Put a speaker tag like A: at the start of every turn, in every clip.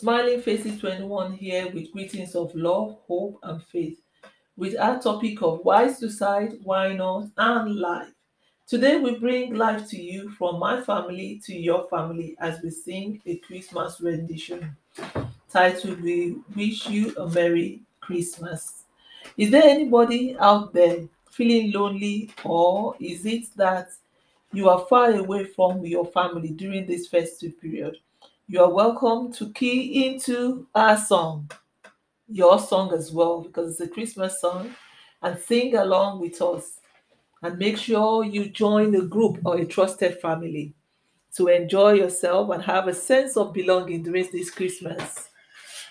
A: Smiling Faces 21 here with greetings of love, hope, and faith. With our topic of why suicide, why not, and life. Today we bring life to you from my family to your family as we sing a Christmas rendition titled We Wish You a Merry Christmas. Is there anybody out there feeling lonely, or is it that you are far away from your family during this festive period? You are welcome to key into our song, your song as well, because it's a Christmas song, and sing along with us. And make sure you join a group or a trusted family to enjoy yourself and have a sense of belonging during this Christmas.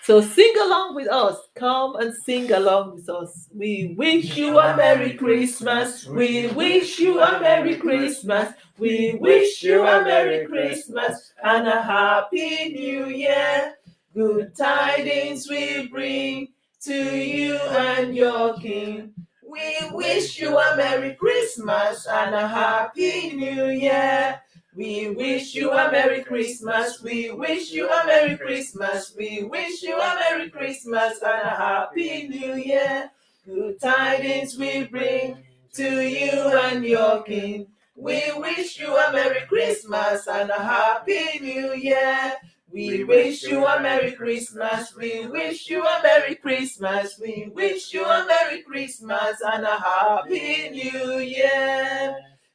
A: So sing along with us. Come and sing along with us. We wish you a Merry Christmas. We wish you a Merry Christmas. We wish you a Merry Christmas and a Happy New Year. Good tidings we bring to you and your King. We wish you a Merry Christmas and a Happy New Year. We wish you a Merry Christmas. We wish you a Merry Christmas. We wish you a Merry Christmas and a Happy New Year. Good tidings we bring to you and your kin. We wish you a Merry Christmas and a Happy New Year. We wish you a Merry Christmas. We wish you a Merry Christmas. We wish you a Merry Christmas and a Happy New Year.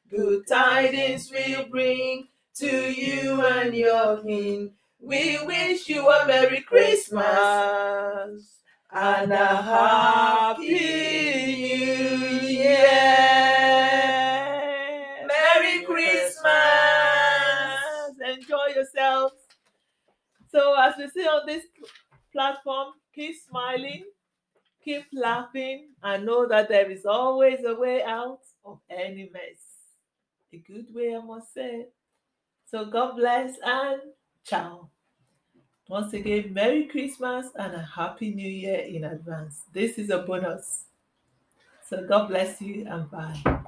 A: Good tidings we bring to you and your King. We wish you a Merry Christmas and a Happy New Year. Merry Christmas! Enjoy yourselves. So, as we see on this platform, keep smiling, keep laughing, and know that there is always a way out of any mess a good way, I must say. So God bless and ciao. Once again, Merry Christmas and a Happy New Year in advance. This is a bonus. So God bless you and bye.